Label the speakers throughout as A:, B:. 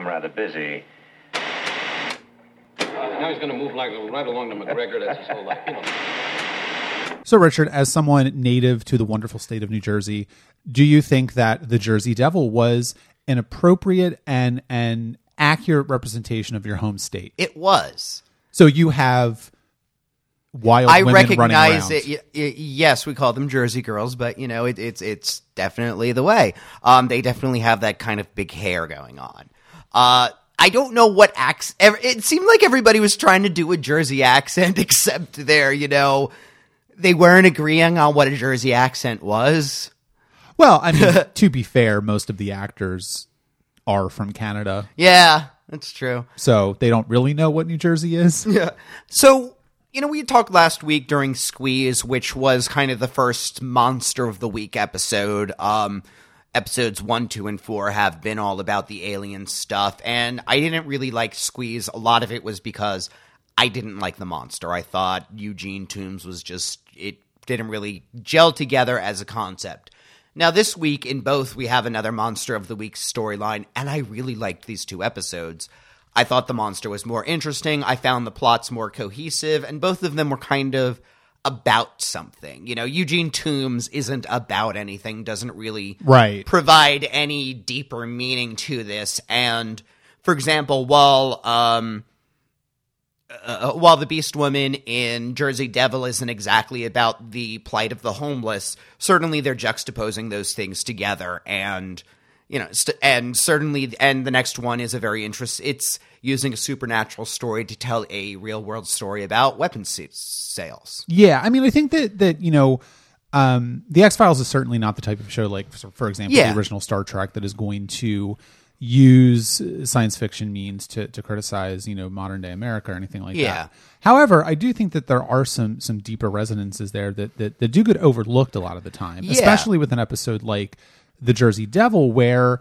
A: I'm rather busy.
B: Now he's going to move like right along to McGregor. That's his whole life. You know.
C: So, Richard, as someone native to the wonderful state of New Jersey, do you think that the Jersey Devil was an appropriate and an accurate representation of your home state?
D: It was.
C: So you have wild
D: I
C: women running
D: recognize
C: around.
D: it. y- y- Yes, we call them Jersey girls, but you know, it, it's it's definitely the way. Um, they definitely have that kind of big hair going on. Uh, I don't know what accent. It seemed like everybody was trying to do a Jersey accent, except there, you know, they weren't agreeing on what a Jersey accent was.
C: Well, I mean, to be fair, most of the actors are from Canada,
D: Yeah, that's true.
C: so they don't really know what New Jersey is.
D: Yeah. So, you know, we talked last week during Squeeze, which was kind of the first Monster of the Week episode. Um, episodes one, two, and four have been all about the alien stuff, and I didn't really like Squeeze. A lot of it was because I didn't like the monster. I thought Eugene Tooms was just, it didn't really gel together as a concept. Now, this week in both, we have another Monster of the Week storyline, and I really liked these two episodes. I thought the monster was more interesting. I found the plots more cohesive, and both of them were kind of about something. You know, Eugene Tooms isn't about anything, doesn't really
C: Right.
D: provide any deeper meaning to this. And for example, while um, uh, while the Beast Woman in Jersey Devil isn't exactly about the plight of the homeless, certainly they're juxtaposing those things together, and you know, st- and certainly, and the next one is a very interest. It's using a supernatural story to tell a real world story about weapon sales.
C: Yeah, I mean, I think that that you know, um, the X Files is certainly not the type of show like, for, for example,
D: Yeah.
C: the original Star Trek that is going to use uh, science fiction means to to criticize you know modern day America or anything like
D: Yeah.
C: that. However, I do think that there are some some deeper resonances there that that, that do get overlooked a lot of the time,
D: Yeah.
C: especially with an episode like the Jersey Devil, where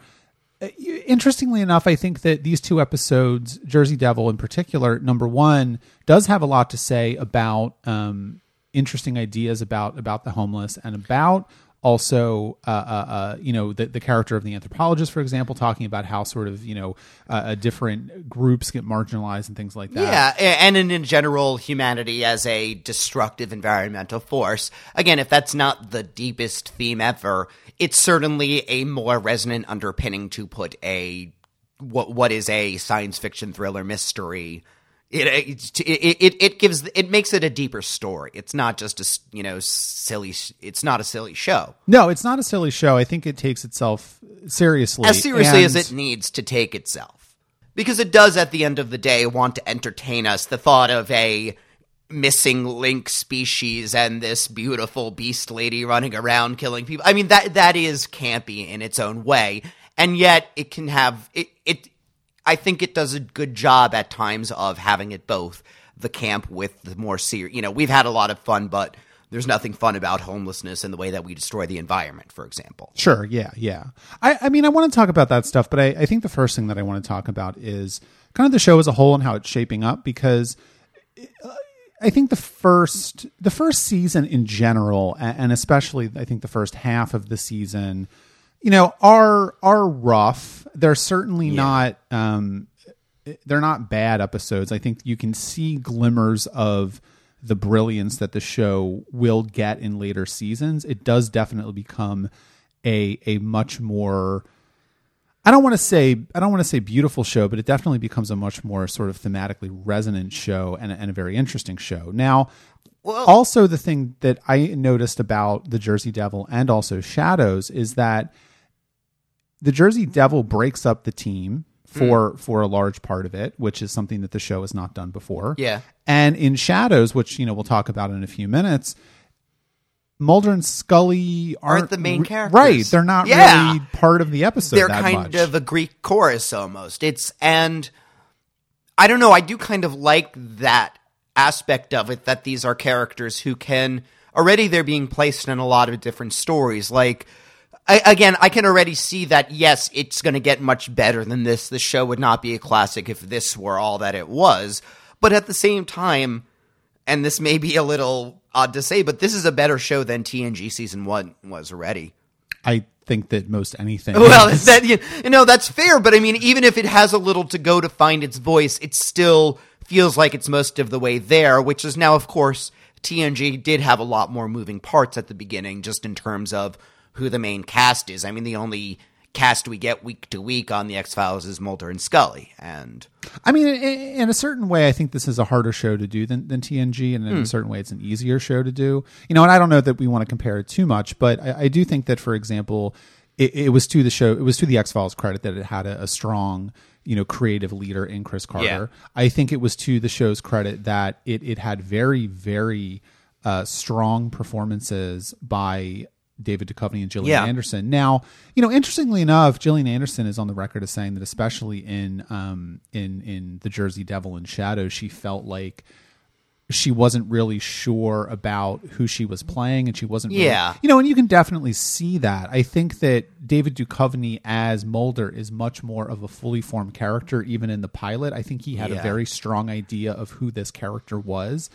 C: uh, interestingly enough, I think that these two episodes, Jersey Devil in particular, number one, does have a lot to say about um, interesting ideas about about the homeless and about also uh, uh, uh, you know the, the character of the anthropologist, for example, talking about how sort of you know uh, uh, different groups get marginalized and things like that.
D: Yeah, and in, in general, humanity as a destructive environmental force. Again, if that's not the deepest theme ever, it's certainly a more resonant underpinning to put a what what is a science fiction thriller mystery. Uh, it it, it it gives it makes it a deeper story. It's not just a you know silly. It's not a silly show
C: No, it's not a silly show. I think it takes itself seriously,
D: as seriously as it needs to take itself. Because it does, at the end of the day, want to entertain us. The thought of a missing link species and this beautiful beast lady running around killing people. I mean, that that is campy in its own way. And yet it can have it it I think it does a good job at times of having it both the camp with the more serious. You know, we've had a lot of fun, but there's nothing fun about homelessness and the way that we destroy the environment, for example.
C: Sure. Yeah. Yeah. I, I mean, I want to talk about that stuff, but I, I think the first thing that I want to talk about is kind of the show as a whole and how it's shaping up because uh, I think the first the first season in general, and especially I think the first half of the season, you know, are are rough. They're certainly not um, they're not bad episodes. I think you can see glimmers of the brilliance that the show will get in later seasons. It does definitely become a a much more I don't want to say I don't want to say beautiful show, but it definitely becomes a much more sort of thematically resonant show and a, and a very interesting show. Now, also the thing that I noticed about the Jersey Devil and also Shadows is that the Jersey Devil breaks up the team for mm. for a large part of it, which is something that the show has not done before.
D: Yeah.
C: And in Shadows, which you know we'll talk about in a few minutes, Mulder and Scully aren't,
D: Aren't the main characters.
C: right? They're not
D: Yeah.
C: really part of the episode.
D: they're kind
C: much.
D: of a Greek chorus almost. It's and I don't know. I do kind of like that aspect of it that these are characters who can already they're being placed in a lot of different stories. Like I, again, I can already see that. Yes, it's going to get much better than this. The show would not be a classic if this were all that it was. But at the same time, and this may be a little odd to say, but this is a better show than TNG season one was already.
C: I think that most anything.
D: Well,
C: is.
D: that you know that's fair, but I mean, even if it has a little to go to find its voice, it still feels like it's most of the way there. Which is now, of course, TNG did have a lot more moving parts at the beginning, just in terms of who the main cast is. I mean, the only cast we get week to week on the X Files is Mulder and Scully, and
C: I mean, in, a certain way, I think this is a harder show to do than, than TNG, and in
D: Hmm.
C: a certain way, it's an easier show to do. You know, and I don't know that we want to compare it too much, but I, I do think that, for example, it, it was to the show, it was to the X Files credit that it had a, a strong, you know, creative leader in Chris Carter.
D: Yeah.
C: I think it was to the show's credit that it it had very very uh, strong performances by David Duchovny and Gillian
D: Yeah.
C: Anderson. Now, you know, interestingly enough, Gillian Anderson is on the record as saying that, especially in um, in in the Jersey Devil and Shadow, she felt like she wasn't really sure about who she was playing, and she wasn't. Really,
D: Yeah.
C: you know, and you can definitely see that. I think that David Duchovny as Mulder is much more of a fully formed character, even in the pilot. I think he had a very strong idea of who this character was.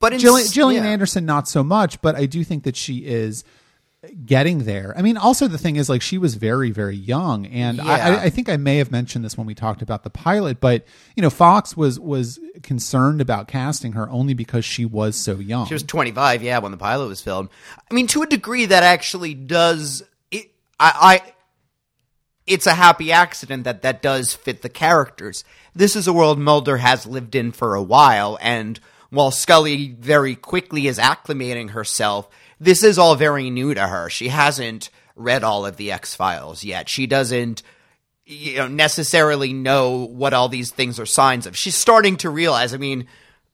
D: but in
C: Gillian,
D: s-
C: Gillian
D: yeah.
C: Anderson, not so much, but I do think that she is getting there. I mean, also the thing is, like, she was very, very young, and I,
D: Yeah.
C: I, I think I may have mentioned this when we talked about the pilot, but you know, Fox was was concerned about casting her only because she was so young.
D: She was 25, yeah, when the pilot was filmed. I mean, to a degree, that actually does. It, I, I, it's a happy accident that that does fit the characters. This is a world Mulder has lived in for a while, and while Scully very quickly is acclimating herself, this is all very new to her. She hasn't read all of the X Files yet. She doesn't you know necessarily know what all these things are signs of. She's starting to realize. I mean,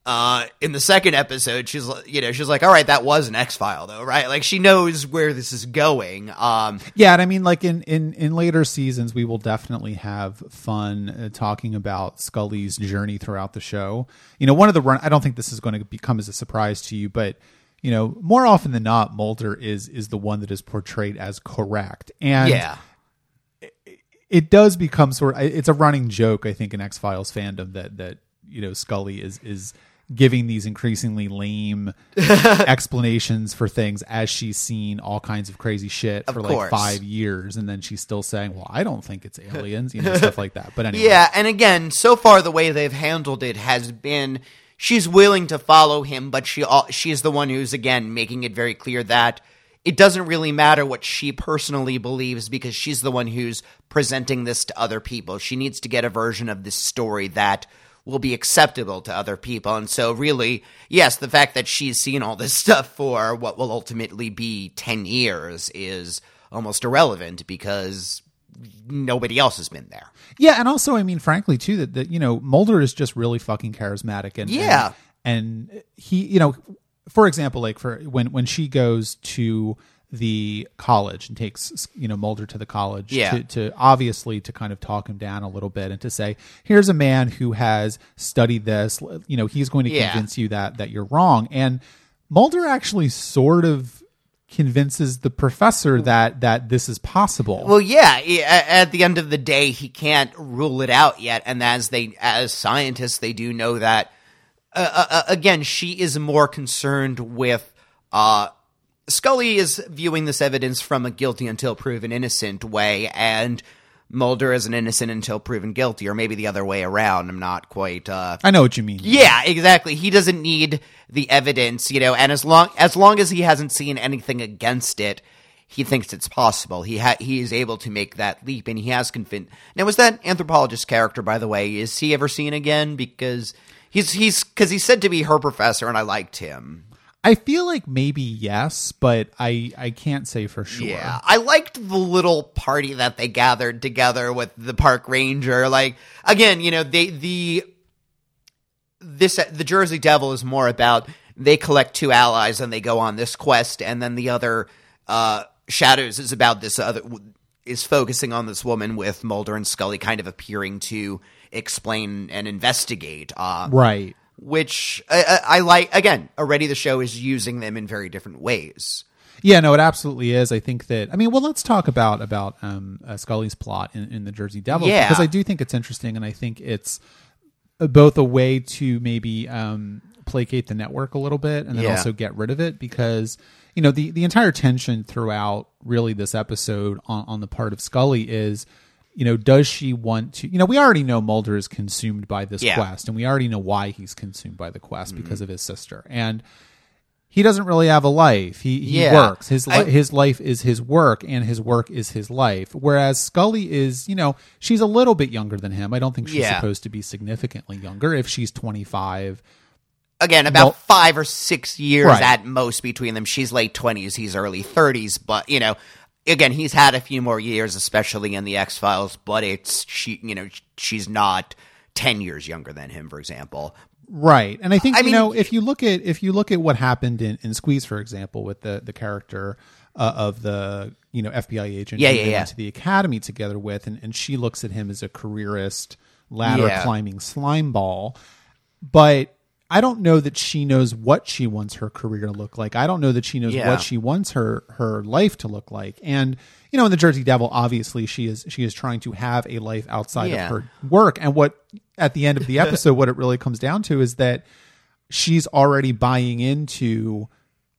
D: uh, in the second episode, she's you know she's like, all right, that was an X file though, right? Like she knows where this is going. Um,
C: Yeah, and I mean, like in in in later seasons, we will definitely have fun uh, talking about Scully's journey throughout the show. You know, one of the run. I don't think this is going to become as a surprise to you, but you know, more often than not, Mulder is is the one that is portrayed as correct, and
D: yeah,
C: it does become sort. Of, it's a running joke, I think, in X Files fandom that that you know Scully is is giving these increasingly lame explanations for things as she's seen all kinds of crazy shit for like five years, and then she's still saying, "Well, I don't think it's aliens," you know, stuff like that. But anyway,
D: yeah. And again, so far the way they've handled it has been she's willing to follow him, but she she's the one who's again making it very clear that. It doesn't really matter what she personally believes because she's the one who's presenting this to other people. She needs to get a version of this story that will be acceptable to other people. And so, really, yes, the fact that she's seen all this stuff for what will ultimately be 10 years is almost irrelevant because nobody else has been there.
C: Yeah, and also, I mean, frankly, too, that, that you know, Mulder is just really fucking charismatic, and
D: Yeah.
C: and, and he, you know, for example, like for when when she goes to the college and takes you know Mulder to the college
D: Yeah.
C: to, to obviously to kind of talk him down a little bit and to say here's a man who has studied this you know he's going to
D: Yeah.
C: convince you that that you're wrong and Mulder actually sort of convinces the professor that that this is possible
D: Well, yeah. At the end of the day, he can't rule it out yet, and as they, as scientists, they do know that. Uh, uh, uh, again, she is more concerned with. Uh, Scully is viewing this evidence from a guilty until proven innocent way, and Mulder is an innocent until proven guilty, or maybe the other way around. I'm not quite. Uh,
C: I know what you mean
D: yeah, exactly. He doesn't need the evidence, you know, and as long as long as he hasn't seen anything against it, he thinks it's possible. He ha- he is able to make that leap, and he has convinced. Now, was that anthropologist character, by the way, is he ever seen again? Because he's he's because he's said to be her professor, and I liked him.
C: I feel like maybe yes, but I I can't say for sure.
D: Yeah, I liked the little party that they gathered together with the park ranger. Like again, you know, they the this the Jersey Devil is more about they collect two allies and they go on this quest, and then the other uh, Shadows is about this other is focusing on this woman with Mulder and Scully kind of appearing to explain and investigate. Uh,
C: Right.
D: Which I, I, I like. Again, already the show is using them in very different ways.
C: Yeah, no, it absolutely is. I think that. I mean, well, let's talk about about um, uh, Scully's plot in, in the Jersey Devil
D: Yeah.
C: because I do think it's interesting, and I think it's both a way to maybe um, placate the network a little bit and then
D: Yeah.
C: also get rid of it because you know the the entire tension throughout really this episode on, on the part of Scully is you know does she want to you know we already know Mulder is consumed by this
D: Yeah.
C: quest and we already know why he's consumed by the quest mm-hmm. because of his sister and he doesn't really have a life. He he
D: Yeah.
C: works. His li-
D: I-
C: his life is his work, and his work is his life. Whereas Scully is, you know, she's a little bit younger than him. I don't think she's
D: Yeah.
C: supposed to be significantly younger. If she's twenty five,
D: Again, about
C: Well-
D: five or six years
C: Right.
D: at most between them. She's late twenties, he's early thirties, but you know, again, he's had a few more years, especially in the X Files. But it's she, you know, she's not ten years younger than him, for example.
C: right? And I think
D: I
C: you
D: mean-
C: know if you look at if you look at what happened in, in Squeeze, for example, with the the character uh, of the you know FBI agent
D: Yeah, yeah, yeah.
C: to the academy together with, and, and she looks at him as a careerist ladder
D: Yeah.
C: climbing slime ball, but. I don't know that she knows what she wants her career to look like. I don't know that she knows
D: Yeah.
C: what she wants her her life to look like. And you know, in the Jersey Devil, obviously she is she is trying to have a life outside
D: Yeah.
C: of her work. And what at the end of the episode, what it really comes down to is that she's already buying into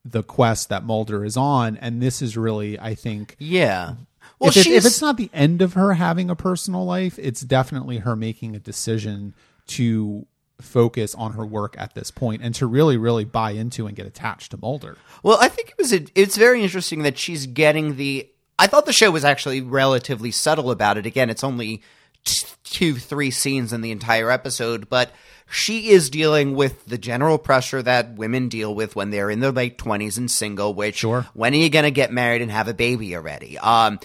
C: the quest that Mulder is on, and this is really, I think,
D: Yeah. Well,
C: if, it- if it's not the end of her having a personal life, it's definitely her making a decision to focus on her work at this point and to really, really buy into and get attached to Mulder.
D: Well, I think it was. It's very interesting that she's getting the. I thought the show was actually relatively subtle about it. Again, it's only t- two, three scenes in the entire episode, but she is dealing with the general pressure that women deal with when they're in their late twenties and single. Which,
C: Sure.
D: when are you going to get married and have a baby already? Um,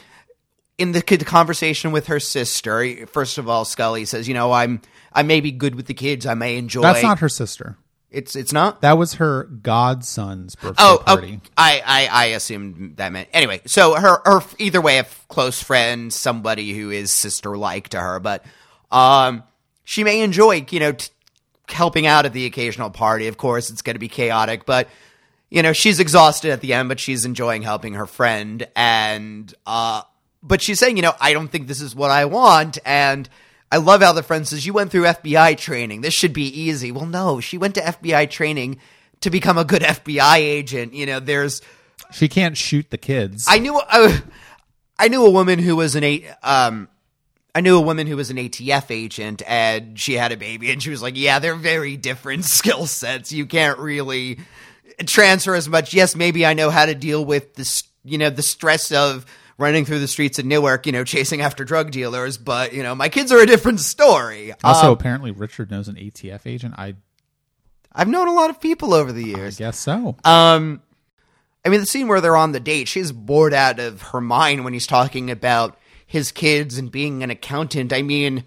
D: in the, conversation with her sister, first of all, Scully says, "You know, I'm I may be good with the kids. I may enjoy."
C: That's not her sister.
D: It's it's not.
C: That was her godson's birthday
D: Oh, oh,
C: party.
D: I, I, I assumed that meant anyway. So her, her either way, a close friend, somebody who is sister like to her, but um, she may enjoy, you know, t- helping out at the occasional party. Of course, it's going to be chaotic, but you know, she's exhausted at the end, but she's enjoying helping her friend, and uh, but she's saying, you know, I don't think this is what I want, and. I love how the friend says, You went through FBI training. This should be easy. Well, no, she went to FBI training to become a good FBI agent. You know, there's
C: She can't shoot the kids.
D: I knew uh, I knew a woman who was an a um I knew a woman who was an ATF agent and she had a baby and she was like, "Yeah, they're very different skill sets. You can't really transfer as much. Yes, maybe I know how to deal with this, you know, the stress of running through the streets of Newark, you know, chasing after drug dealers, but, you know, my kids are a different story."
C: also,
D: Um,
C: apparently, Richard knows an ATF agent. I
D: I've known a lot of people over the years.
C: I guess so.
D: Um, I mean, the scene where they're on the date, she's bored out of her mind when he's talking about his kids and being an accountant. I mean,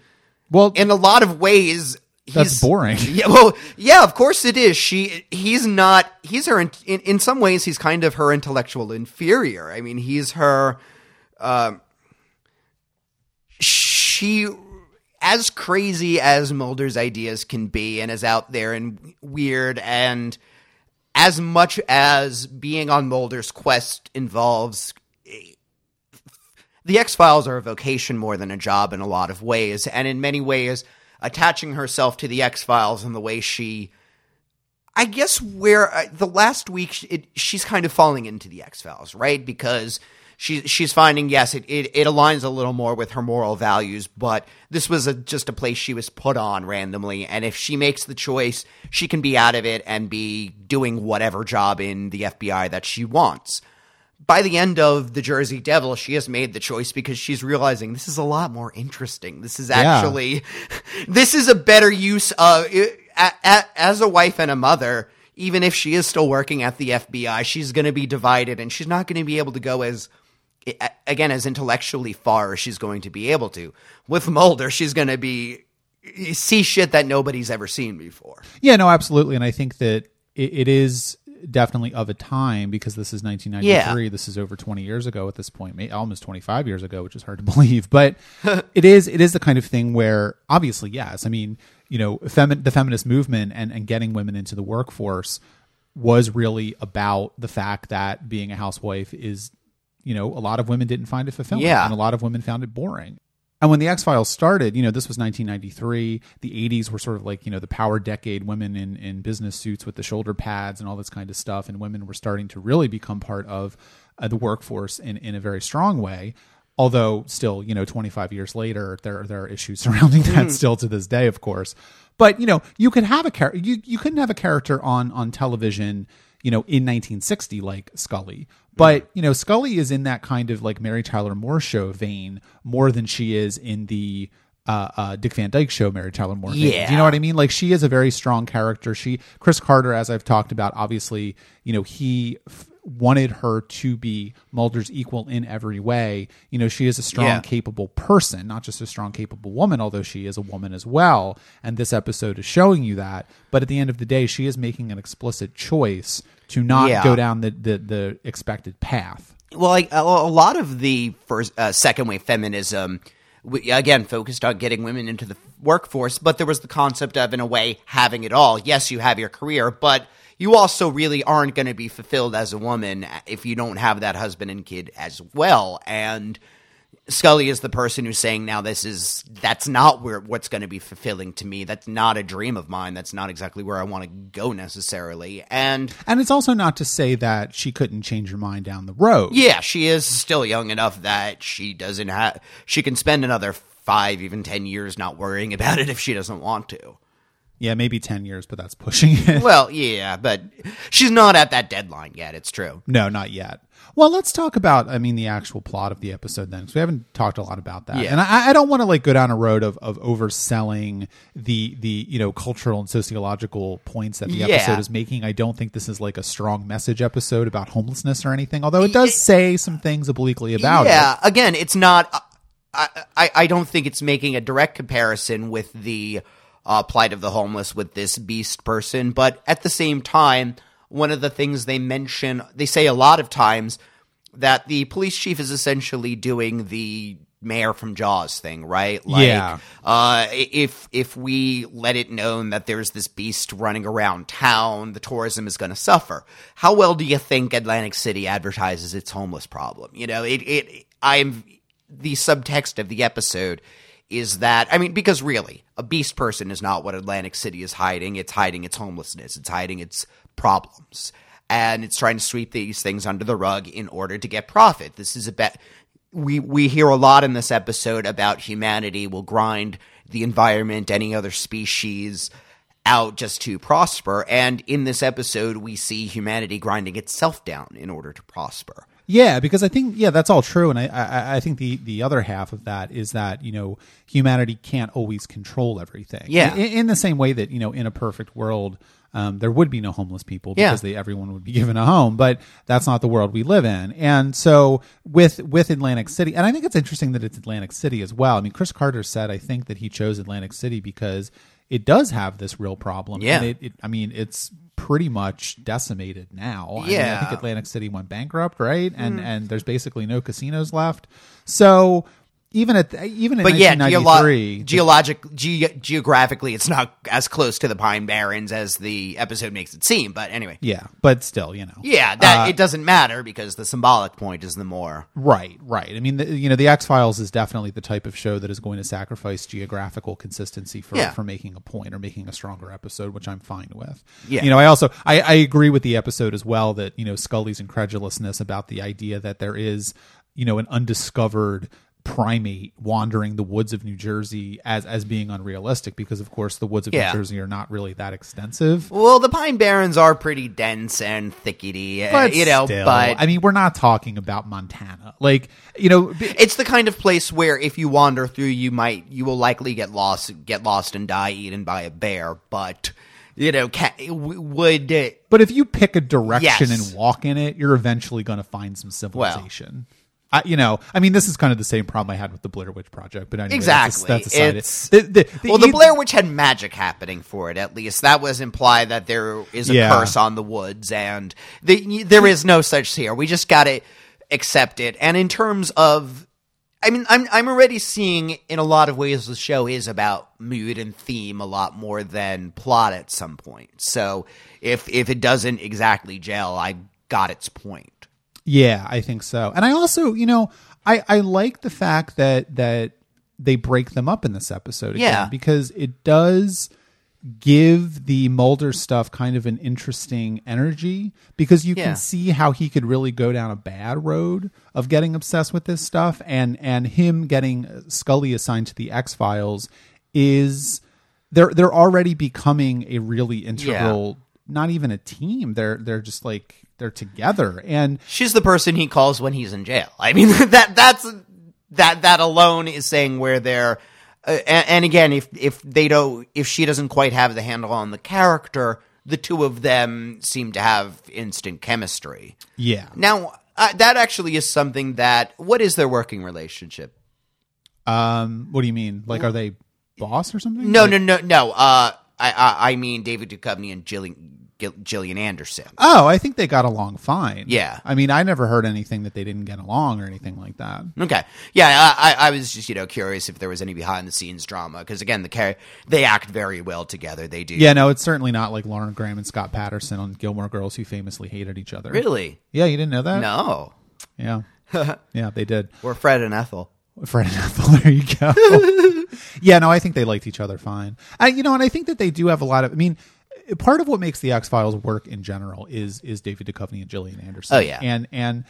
C: well,
D: in a lot of ways, he's
C: That's boring.
D: Yeah, well, yeah, of course it is. She, he's not. He's her. In, in, in some ways, he's kind of her intellectual inferior. I mean, he's her. Um, she, as crazy as Mulder's ideas can be, and as out there and weird, and as much as being on Mulder's quest involves the X Files are a vocation more than a job in a lot of ways, and in many ways, attaching herself to the X Files and the way she, I guess, where uh, the last week it, she's kind of falling into the X Files, right? Because she she's finding yes, it, it it aligns a little more with her moral values, but this was a, just a place she was put on randomly, and if she makes the choice, she can be out of it and be doing whatever job in the FBI that she wants. By the end of the Jersey Devil, she has made the choice because she's realizing this is a lot more interesting. This is actually, this is a better use of, as a wife and a mother, even if she is still working at the FBI, she's going to be divided and she's not going to be able to go as, again, as intellectually far as she's going to be able to. With Mulder, she's going to be, eh, see shit that nobody's ever seen before.
C: Yeah, no, absolutely. And I think that it, it is definitely of a time because this is 1993. This is over 20 years ago at this point, almost 25 years ago, which is hard to believe. But it is it is the kind of thing where obviously, yes, I mean, you know, femi- the feminist movement and, and getting women into the workforce was really about the fact that being a housewife is, you know, a lot of women didn't find it fulfilling.
D: Yeah.
C: And a lot of women found it boring. And when the X Files started, you know, this was 1993. The 80s were sort of like, you know, the power decade, women in, in business suits with the shoulder pads and all this kind of stuff. And women were starting to really become part of uh, the workforce in, in a very strong way. Although still, you know, 25 years later, there, there are issues surrounding that still to this day, of course. But, you know, you could have a character, you, you couldn't have a character on, on television, you know, in 1960 like Scully. But, you know, Scully is in that kind of like Mary Tyler Moore show vein more than she is in the uh, uh, Dick Van Dyke show, Mary Tyler Moore. vein.
D: Yeah.
C: Do you know what I mean? Like she is a very strong character. She, Chris Carter, as I've talked about, obviously, you know, he f- wanted her to be Mulder's equal in every way. You know, she is a strong,
D: Yeah.
C: capable person, not just a strong, capable woman, although she is a woman as well. And this episode is showing you that. But at the end of the day, she is making an explicit choice to not
D: Yeah.
C: go down the, the, the expected path.
D: Well, like a, a lot of the first, uh, second wave feminism, we, again, focused on getting women into the workforce, but there was the concept of, in a way, having it all. Yes, you have your career, but you also really aren't going to be fulfilled as a woman if you don't have that husband and kid as well. And Scully is the person who's saying now this is that's not where what's going to be fulfilling to me. That's not a dream of mine. That's not exactly where I want to go necessarily. And
C: And it's also not to say that she couldn't change her mind down the road.
D: yeah, she is still young enough that she doesn't have she can spend another 5 even 10 years not worrying about it if she doesn't want to.
C: Yeah, maybe 10 years, but that's pushing it.
D: Well, yeah, but she's not at that deadline yet, it's true.
C: No, not yet. Well, let's talk about, I mean, the actual plot of the episode then, because we haven't talked a lot about that.
D: Yeah.
C: And I, I don't want to like go down a road of, of overselling the the you know cultural and sociological points that the
D: Yeah.
C: episode is making. I don't think this is like a strong message episode about homelessness or anything. Although it does say some things obliquely about
D: yeah,
C: it. Yeah.
D: Again, it's not. Uh, I, I I don't think it's making a direct comparison with the uh, plight of the homeless with this beast person, but at the same time, one of the things they mention, they say a lot of times that the police chief is essentially doing the mayor from Jaws thing, right? Like,
C: Yeah.
D: Uh, if if we let it known that there's this beast running around town, the tourism is going to suffer. How well do you think Atlantic City advertises its homeless problem? You know, it it I'm the subtext of the episode is that I mean because really a beast person is not what Atlantic City is hiding. It's hiding its homelessness. It's hiding its problems. And it's trying to sweep these things under the rug in order to get profit. This is a bet we we hear a lot in this episode about humanity will grind the environment, any other species out just to prosper. And in this episode, we see humanity grinding itself down in order to prosper.
C: Yeah, because I think yeah, that's all true, and I, I I think the the other half of that is that you know humanity can't always control everything.
D: Yeah.
C: in, in the same way that you know in a perfect world. Um, there would be no homeless people
D: Yeah.
C: because they, everyone would be given a home, but that's not the world we live in. And so with with Atlantic City, and I think it's interesting that it's Atlantic City as well. I mean, Chris Carter said I think that he chose Atlantic City because it does have this real problem.
D: Yeah.
C: and it, it I mean, it's pretty much decimated now. I mean, I
D: Yeah.
C: think Atlantic City went bankrupt, right? And hmm. and there's basically no casinos left. So even at even in
D: But yeah, geolo-
C: 1993,
D: geologic, ge- geographically, it's not as close to the Pine Barrens as the episode makes it seem. But anyway,
C: yeah, but still, you know,
D: yeah, that
C: Uh,
D: it doesn't matter because the symbolic point is the more.
C: Right, right. I mean, the, you know, the X Files is definitely the type of show that is going to sacrifice geographical consistency for
D: Yeah.
C: for making a point or making a stronger episode, which I'm fine with.
D: Yeah.
C: You know, I also I, I agree with the episode as well that you know Scully's incredulousness about the idea that there is you know an undiscovered primate wandering the woods of New Jersey as as being unrealistic because of course the woods of
D: Yeah.
C: New Jersey are not really that extensive.
D: Well, the Pine Barrens are pretty dense and thickety, uh, you know.
C: still,
D: but
C: I mean, we're not talking about Montana. Like, you know,
D: it's the kind of place where if you wander through, you might you will likely get lost, get lost and die eaten by a bear. But you know, ca- would uh,
C: But if you pick a direction
D: Yes.
C: and walk in it, you're eventually going to find some civilization. I, you know, I mean, this is kind of the same problem I had with the Blair Witch Project, but anyway,
D: exactly?
C: That's, that's aside.
D: It's
C: The- the- the-
D: well, the Blair Witch had magic happening for it. At least that was implied that there is a
C: Yeah.
D: curse on the woods, and the, there is no such here. We just got to accept it. And in terms of I mean, I'm I'm already seeing in a lot of ways the show is about mood and theme a lot more than plot at some point. So if if it doesn't exactly gel, I got its point.
C: Yeah, I think so. And I also, you know, I I like the fact that that they break them up in this episode again
D: Yeah.
C: because it does give the Mulder stuff kind of an interesting energy because you
D: Yeah.
C: can see how he could really go down a bad road of getting obsessed with this stuff and and him getting Scully assigned to the X-Files is they're they're already becoming a really integral not even a team they're they're just like they're together and
D: She's the person he calls when he's in jail. I mean that that's that that alone is saying where they're. Uh, and, and again, if if they don't, if she doesn't quite have the handle on the character, the two of them seem to have instant chemistry.
C: yeah
D: Now, uh, that actually is something that. What is their working relationship?
C: um what do you mean like are they boss or something
D: No,
C: Like-
D: no, no, no. Uh, I, I, I mean David Duchovny and Gillian, Gil- Gillian Anderson.
C: Oh, I think they got along fine.
D: Yeah.
C: I mean, I never heard anything that they didn't get along or anything like that.
D: Okay, yeah, I, I was just you know curious if there was any behind the scenes drama because again the char- they act very well together. They do.
C: Yeah, no, it's certainly not like Lauren Graham and Scott Patterson on Gilmore Girls who famously hated each other.
D: Really?
C: Yeah, you didn't know that?
D: No.
C: Yeah. yeah, they did.
D: We're Fred and Ethel.
C: Fred and Ethel, there you go. yeah, no, I think they liked each other fine. I, you know, and I think that they do have a lot of. I mean, part of what makes the X Files work in general is is David Duchovny and Gillian Anderson.
D: Oh, yeah.
C: and and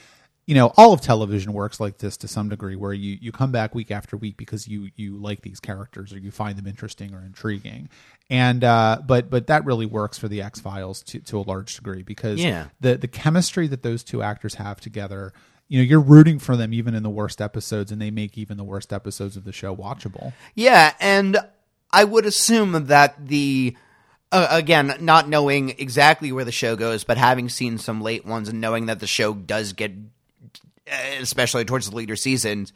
C: you know, all of television works like this to some degree, where you you come back week after week because you you like these characters or you find them interesting or intriguing. And uh, but but that really works for the X Files to to a large degree because
D: Yeah.
C: the the chemistry that those two actors have together you know you're rooting for them even in the worst episodes and they make even the worst episodes of the show watchable
D: Yeah, and I would assume that the uh, again, not knowing exactly where the show goes, but having seen some late ones and knowing that the show does get, especially towards the later seasons,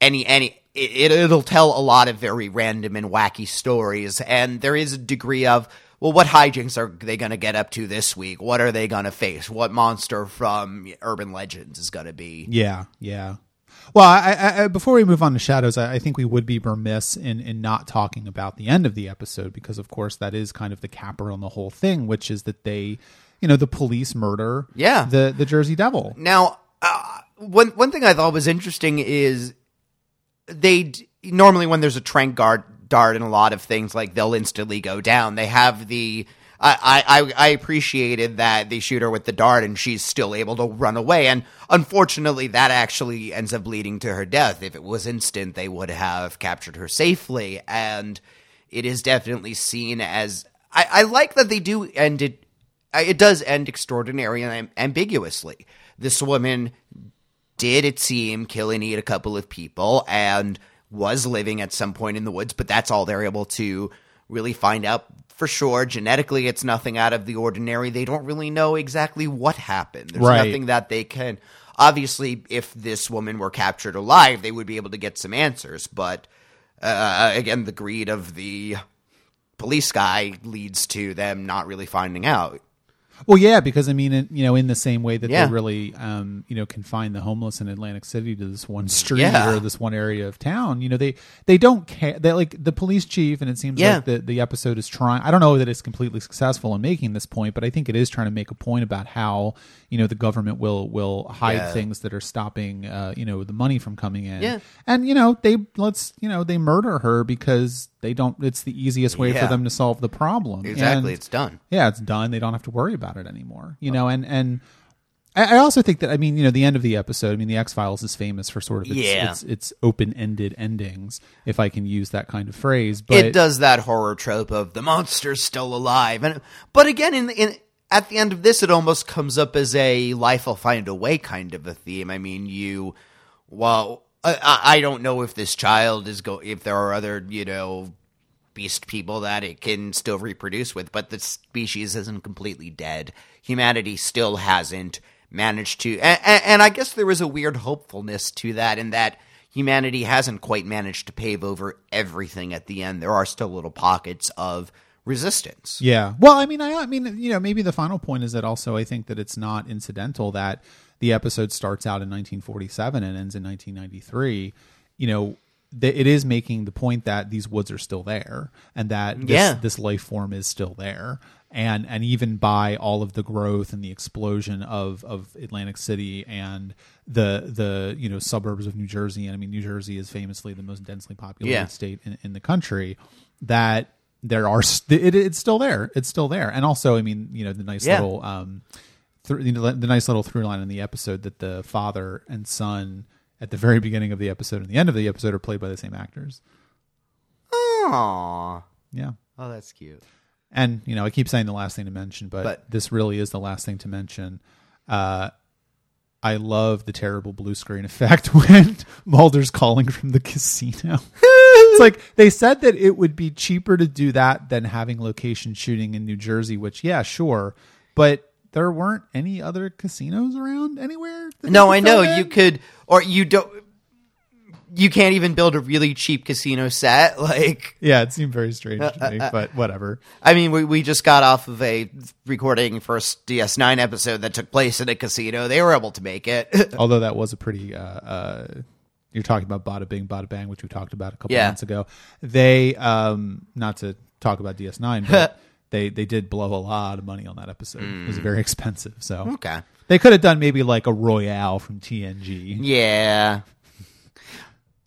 D: any any it, it'll tell a lot of very random and wacky stories, and there is a degree of. Well, what hijinks are they going to get up to this week? What are they going to face? What monster from Urban Legends is going to be?
C: yeah yeah well I, I, before we move on to shadows I, I think we would be remiss in in not talking about the end of the episode because of course that is kind of the capper on the whole thing which is that they you know the police murder
D: Yeah.
C: the the jersey devil
D: Now, uh, one one thing I thought was interesting is they normally when there's a trank guard dart in a lot of things like they'll instantly go down. They have the I, I I appreciated that they shoot her with the dart and she's still able to run away. And unfortunately, that actually ends up leading to her death. If it was instant, they would have captured her safely. And it is definitely seen as I, I like that they do end it. It does end extraordinary and ambiguously. This woman did it seem kill and eat a couple of people and was living at some point in the woods, but that's all they're able to really find out for sure. Genetically, it's nothing out of the ordinary. They don't really know exactly what happened. There's
C: Right.
D: nothing that they can. Obviously, if this woman were captured alive, they would be able to get some answers, but uh, again, the greed of the police guy leads to them not really finding out.
C: Well, yeah, because I mean, it, you know, in the same way that
D: Yeah.
C: they really, um, you know, confine the homeless in Atlantic City to this one street
D: Yeah.
C: or this one area of town, you know, they they don't care. They like the police chief, and it seems
D: Yeah.
C: like the the episode is trying. I don't know that it's completely successful in making this point, but I think it is trying to make a point about how you know the government will will hide
D: Yeah.
C: things that are stopping, uh, you know, the money from coming in.
D: Yeah.
C: and you know, they let's you know they murder her because they don't. It's the easiest way for them to solve the problem.
D: Exactly,
C: And-
D: it's done.
C: yeah, it's done. They don't have to worry about it anymore. You know, and and I, I also think that I mean, you know, the end of the episode. I mean, the X Files is famous for sort of its,
D: Yeah.
C: its, its open ended endings, if I can use that kind of phrase. But
D: it does that horror trope of the monster's still alive, and but again, in in at the end of this, it almost comes up as a life will find a way kind of a theme. I mean, you, well, I- I, I don't know if this child is go if there are other you know beast people that it can still reproduce with, but the species isn't completely dead. Humanity still hasn't managed to, and, and I guess there is a weird hopefulness to that, in that humanity hasn't quite managed to pave over everything at the end. There are still little pockets of resistance.
C: Yeah. Well, I mean, I, I mean, you know, maybe the final point is that also I think that it's not incidental that the episode starts out in 1947 and ends in 1993. You know, it is making the point that these woods are still there and that this,
D: Yeah.
C: this life form is still there. and and even by all of the growth and the explosion of of Atlantic City and the the you know suburbs of New Jersey and I mean New Jersey is famously the most densely populated
D: Yeah.
C: state in, in the country that there are st- it, it's still there it's still there and also I mean you know the nice
D: Yeah.
C: little um th- you know, the nice little through line in the episode that the father and son at the very beginning of the episode and the end of the episode are played by the same actors
D: Aww.
C: yeah
D: Oh, that's cute.
C: and you know i keep saying the last thing to mention but,
D: But-
C: this really is the last thing to mention uh i love the terrible blue screen effect when mulder's calling from the casino it's like they said that it would be cheaper to do that than having location shooting in new jersey which yeah sure but there weren't any other casinos around anywhere
D: No, I know
C: in?
D: you could, or you don't. You can't even build a really cheap casino set. Like,
C: yeah it seemed very strange to me but whatever
D: I mean, we we just got off of a recording first DS9 episode that took place in a casino. They were able to make it.
C: although that was a pretty uh, uh you're talking about bada bing bada bang which we talked about a couple
D: Yeah.
C: months ago they um not to talk about ds9 but they they did blow a lot of money on that episode it was very expensive so
D: okay.
C: they could have done maybe like a royale from tng
D: Yeah.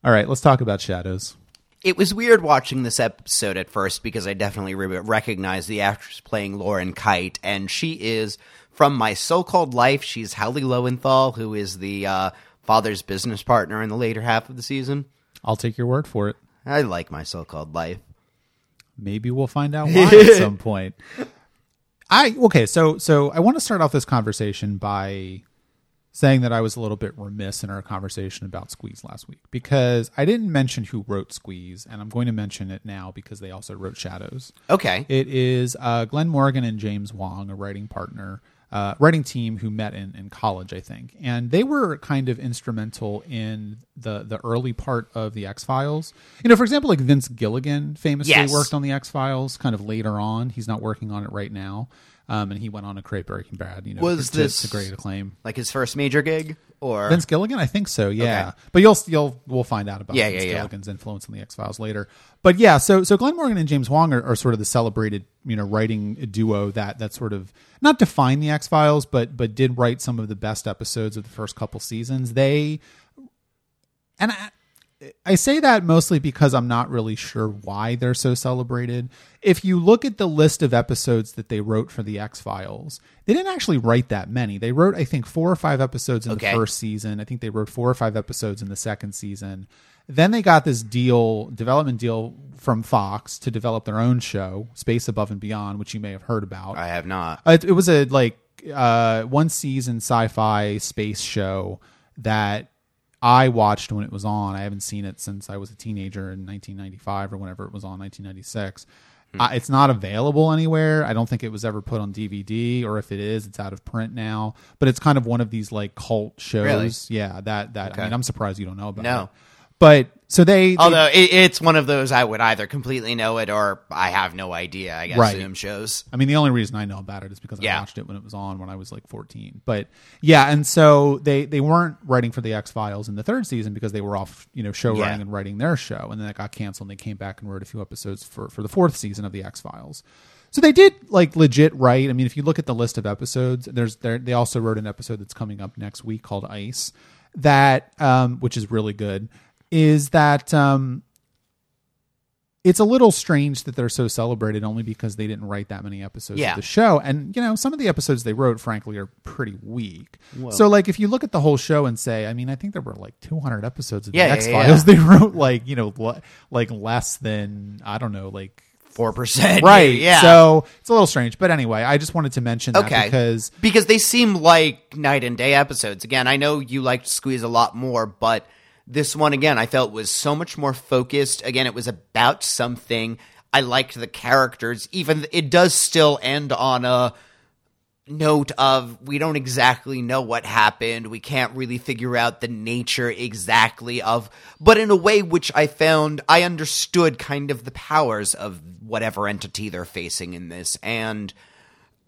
C: all right let's talk about shadows
D: It was weird watching this episode at first because I definitely re- recognized the actress playing Lauren Kyte, and she is from My So-Called Life. She's Hallie Lowenthal, who is the uh, father's business partner in the later half of the season.
C: i'll take your word for it
D: I like My So-Called Life.
C: Maybe we'll find out why at some point i okay so so i want to start off this conversation by saying that i was a little bit remiss in our conversation about squeeze last week because i didn't mention who wrote squeeze and i'm going to mention it now because they also wrote shadows
D: Okay.
C: it is uh, Glen Morgan and James Wong, a writing partner, uh, writing team who met in, in college, I think, and they were kind of instrumental in the the early part of the X Files. You know, for example, like Vince Gilligan famously
D: Yes.
C: worked on the X Files kind of later on. He's not working on it right now, um, and he went on to create Breaking Bad. You know,
D: Was
C: to,
D: this-
C: to great acclaim?
D: like his first major gig? Or
C: Vince Gilligan, I think so. Yeah,
D: Okay.
C: but you'll you'll we'll find out about
D: Yeah,
C: Vince
D: yeah, yeah.
C: Gilligan's influence on the X Files later. But yeah, so so Glen Morgan and James Wong are, are sort of the celebrated you know writing duo that that sort of not defined the X Files, but but did write some of the best episodes of the first couple seasons. They and I, I say that mostly because I'm not really sure why they're so celebrated. If you look at the list of episodes that they wrote for the X Files, they didn't actually write that many. They wrote, I think, four or five episodes in
D: Okay.
C: the first season. I think they wrote four or five episodes in the second season. Then they got this deal, development deal from Fox to develop their own show, Space Above and Beyond, which you may have heard about.
D: I have not.
C: Uh, It, it was a like uh, one season sci-fi space show that I watched when it was on. I haven't seen it since I was a teenager in 1995 or whenever it was on, 1996. Uh, it's not available anywhere. I don't think it was ever put on DVD, or if it is, it's out of print now. But it's kind of one of these like cult shows.
D: Really?
C: Yeah, that that. I mean, I'm surprised you don't know about
D: No.
C: it. But so they, they
D: Although it, it's one of those I would either completely know it or I have no idea. I guess
C: Right.
D: Zoom shows.
C: I mean, the only reason I know about it is because I watched it when it was on when I was like 14. But yeah, and so they they weren't writing for the X Files in the third season because they were off, you know, show
D: Yeah.
C: and writing their show, and then it got canceled. and They came back and wrote a few episodes for for the fourth season of the X Files. So they did like legit write. I mean, if you look at the list of episodes, there's there they also wrote an episode that's coming up next week called Ice, that um, which is really good. Is that um, it's a little strange that they're so celebrated only because they didn't write that many episodes
D: Yeah.
C: of the show. And, you know, some of the episodes they wrote, frankly, are pretty weak. so, like, if you look at the whole show and say, I mean, I think there were like 200 episodes of
D: Yeah,
C: the X Files,
D: yeah.
C: they wrote like, you know, le- like less than, I don't know, like.
D: Four percent.
C: Right.
D: Yeah.
C: So it's a little strange. But anyway, I just wanted to mention that
D: Okay.
C: because
D: because they seem like night and day episodes. Again, I know you liked Squeeze a lot more, but this one again I felt was so much more focused. Again, it was about something. I liked the characters. Even it does still end on a note of we don't exactly know what happened. We can't really figure out the nature exactly of, but in a way which I found I understood kind of the powers of whatever entity they're facing in this. And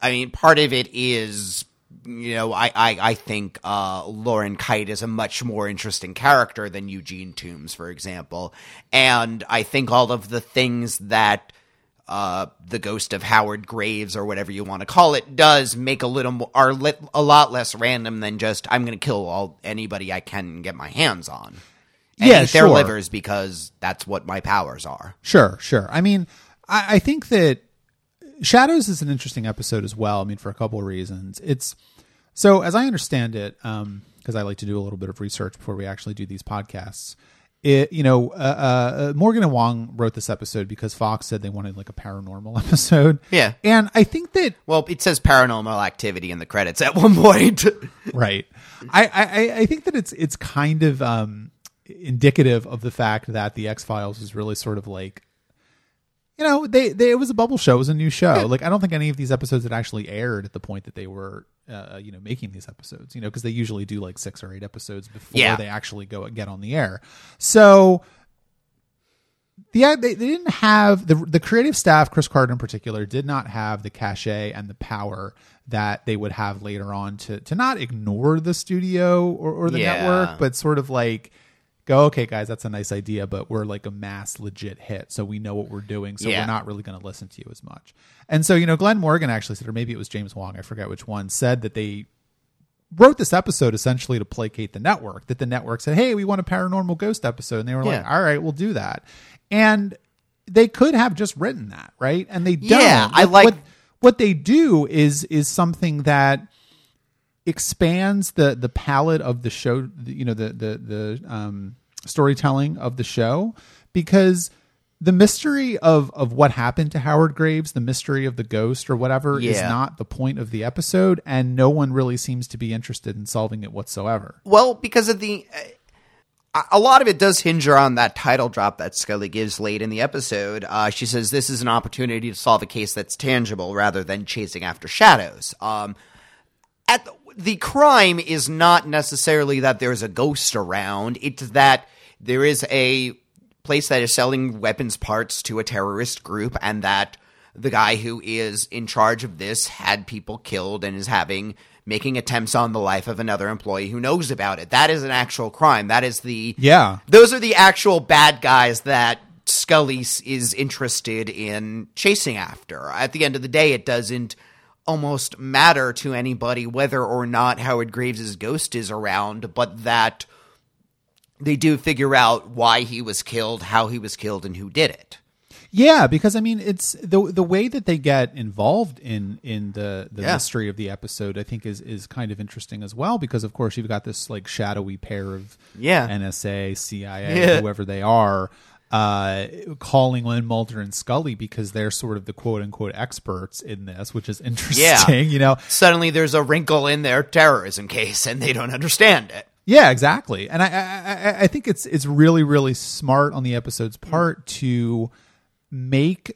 D: I mean, part of it is, you know, I, I, I think uh, Lauren Kyte is a much more interesting character than Eugene Tooms, for example. And I think all of the things that uh, the ghost of Howard Graves or whatever you want to call it does make a little more, are li- a lot less random than just I'm going to kill all anybody I can get my hands on. And
C: Yeah,
D: eat their
C: sure.
D: livers because that's what my powers are.
C: Sure, sure. I mean, I, I think that Shadows is an interesting episode as well. I mean, for a couple of reasons. It's so as I understand it, because I like to do a little bit of research before we actually do these podcasts. It, you know, uh, uh, Morgan and Wong wrote this episode because Fox said they wanted like a paranormal episode.
D: Yeah.
C: and I think that
D: Well, it says paranormal activity in the credits at one point.
C: right. I, I I think that it's it's kind of um indicative of the fact that the X Files was really sort of like you know they, they it was a bubble show it was a new show like i don't think any of these episodes had actually aired at the point that they were uh, you know making these episodes you know because they usually do like six or eight episodes before
D: Yeah.
C: they actually go get on the air so yeah, they, they didn't have the the creative staff, Chris Carter in particular, did not have the cachet and the power that they would have later on to to not ignore the studio or, or the
D: Yeah.
C: network, but sort of like go, okay, guys, that's a nice idea, but we're like a mass legit hit, so we know what we're doing, so
D: Yeah.
C: we're not really going to listen to you as much. And so, you know, Glen Morgan actually said, or maybe it was James Wong, I forget which one, said that they wrote this episode essentially to placate the network. That the network said, "Hey, we want a paranormal ghost episode," and they were like, "All right, we'll do that." And they could have just written that, right? And they don't.
D: Yeah, I like-
C: what, what they do is is something that expands the the palette of the show. You know, the the the um, storytelling of the show because. The mystery of, of what happened to Howard Graves, the mystery of the ghost or whatever, is not the point of the episode, and no one really seems to be interested in solving it whatsoever.
D: Well, because of the. Uh, a lot of it does hinge on that title drop that Scully gives late in the episode. Uh, she says this is an opportunity to solve a case that's tangible rather than chasing after shadows. Um, at the, the crime is not necessarily that there's a ghost around; it's that there is a place that is selling weapons parts to a terrorist group, and that the guy who is in charge of this had people killed and is having making attempts on the life of another employee who knows about it. That is an actual crime. That is the
C: Yeah.
D: Those are the actual bad guys that Scully is interested in chasing after. At the end of the day, it doesn't almost matter to anybody whether or not Howard Graves' ghost is around, but that they do figure out why he was killed, how he was killed, and who did it.
C: Yeah, because I mean, it's the the way that they get involved in in the the
D: Yeah.
C: mystery of the episode. I think is is kind of interesting as well because of course you've got this like shadowy pair of
D: Yeah.
C: NSA, CIA,
D: Yeah.
C: whoever they are. Uh, calling Lynn Mulder and Scully because they're sort of the quote unquote experts in this, which is interesting. Yeah. You know,
D: Suddenly there's a wrinkle in their terrorism case and they don't understand it.
C: Yeah, exactly. And I, I, I- I think it's it's really really smart on the episode's part to make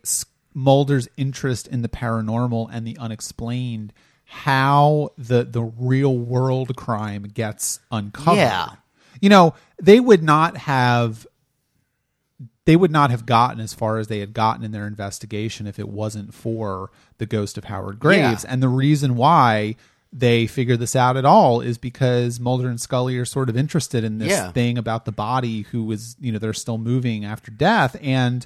C: Mulder's interest in the paranormal and the unexplained how the the real world crime gets uncovered.
D: Yeah.
C: You know, they would not have they would not have gotten as far as they had gotten in their investigation if it wasn't for the ghost of Howard Graves.
D: Yeah.
C: And the reason why they figured this out at all is because Mulder and Scully are sort of interested in this
D: Yeah.
C: thing about the body who was, you know, they're still moving after death. And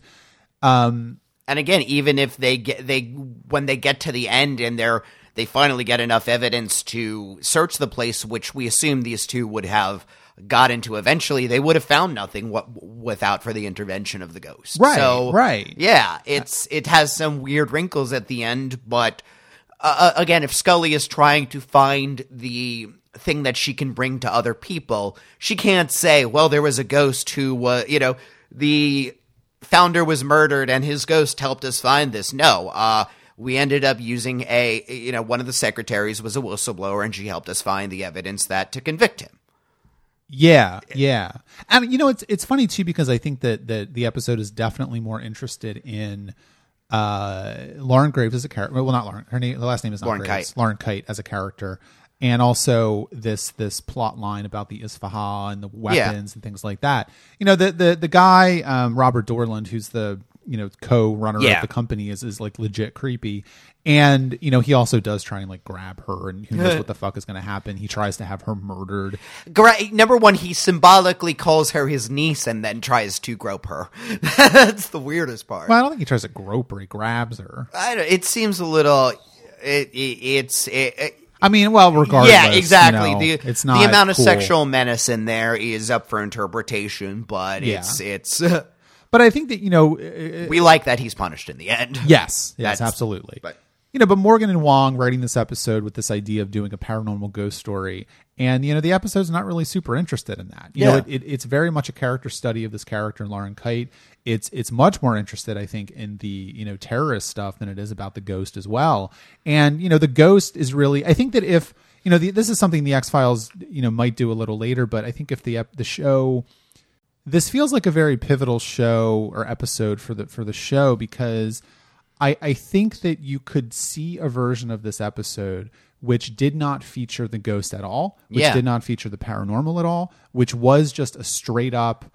C: um,
D: And again, even if they get they when they get to the end and they're they finally get enough evidence to search the place, which we assume these two would have got into eventually, they would have found nothing what, without for the intervention of the ghost.
C: Right,
D: So,
C: right.
D: Yeah, it's it has some weird wrinkles at the end, but uh, again, if Scully is trying to find the thing that she can bring to other people, she can't say, "Well, there was a ghost who was, you know, the founder was murdered and his ghost helped us find this." No, uh, we ended up using a, you know, one of the secretaries was a whistleblower and she helped us find the evidence that to convict him.
C: Yeah, yeah. And you know, it's it's funny too because I think that that the episode is definitely more interested in uh Lauren Graves as a character. Well, not Lauren. Her name, the last name is not
D: Lauren
C: Graves.
D: Kyte.
C: Lauren Kyte as a character, and also this this plot line about the Isfahan and the weapons and things like that. You know, the the the guy um, Robert Dorland, who's the you know co-runner
D: Yeah.
C: of the company is is like legit creepy and you know he also does try and like grab her and who knows what the fuck is going to happen he tries to have her murdered
D: Gra- number one, he symbolically calls her his niece and then tries to grope her. That's the weirdest part.
C: well i don't think he tries to grope her he grabs her
D: I don't, it seems a little. It, it, it's it, it-
C: i mean well regardless
D: yeah, exactly.
C: you know,
D: the
C: it's not
D: the amount of
C: cool.
D: sexual menace in there is up for interpretation, but
C: Yeah.
D: it's it's.
C: but i think that you know uh,
D: we like that he's punished in the end.
C: Yes, yes,
D: That's-
C: absolutely.
D: but-
C: you know, but Morgan and Wong writing this episode with this idea of doing a paranormal ghost story, and you know, the episode's not really super interested in that. You know,
D: Yeah.
C: it, it, it's very much a character study of this character, Lauren Kyte. It's it's much more interested, I think, in the you know terrorist stuff than it is about the ghost as well. And you know, the ghost is really, I think that if you know, the, this is something the X Files you know might do a little later, but I think if the the show this feels like a very pivotal show or episode for the for the show because I I think that you could see a version of this episode which did not feature the ghost at all, which
D: Yeah.
C: did not feature the paranormal at all, which was just a straight up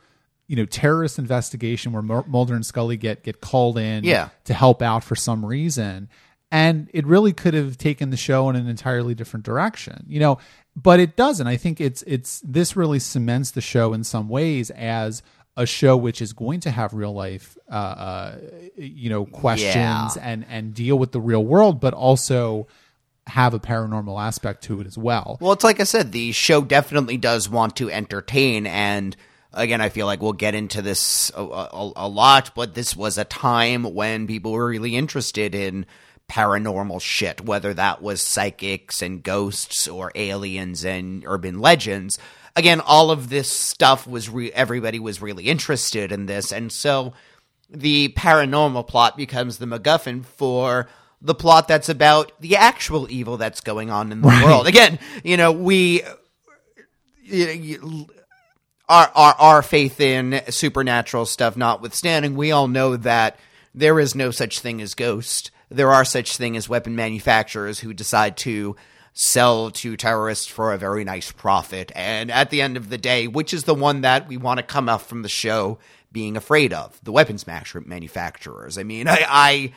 C: you know terrorist investigation where Mulder and Scully get get called in
D: Yeah.
C: to help out for some reason and it really could have taken the show in an entirely different direction you know but it doesn't. I think it's it's this really cements the show in some ways as a show which is going to have real life uh, uh you know questions
D: Yeah.
C: and and deal with the real world but also have a paranormal aspect to it as well.
D: Well, it's like I said, the show definitely does want to entertain, and again, I feel like we'll get into this a, a, a lot, but this was a time when people were really interested in paranormal shit, whether that was psychics and ghosts or aliens and urban legends. Again, all of this stuff was re- everybody was really interested in this, and so the paranormal plot becomes the MacGuffin for the plot that's about the actual evil that's going on in the world. Again, you know, we you know, you- our, our our faith in supernatural stuff notwithstanding, we all know that there is no such thing as ghost. There are such thing as weapon manufacturers who decide to sell to terrorists for a very nice profit. And at the end of the day, which is the one that we want to come up from the show being afraid of, the weapons manufacturers. I mean, I, I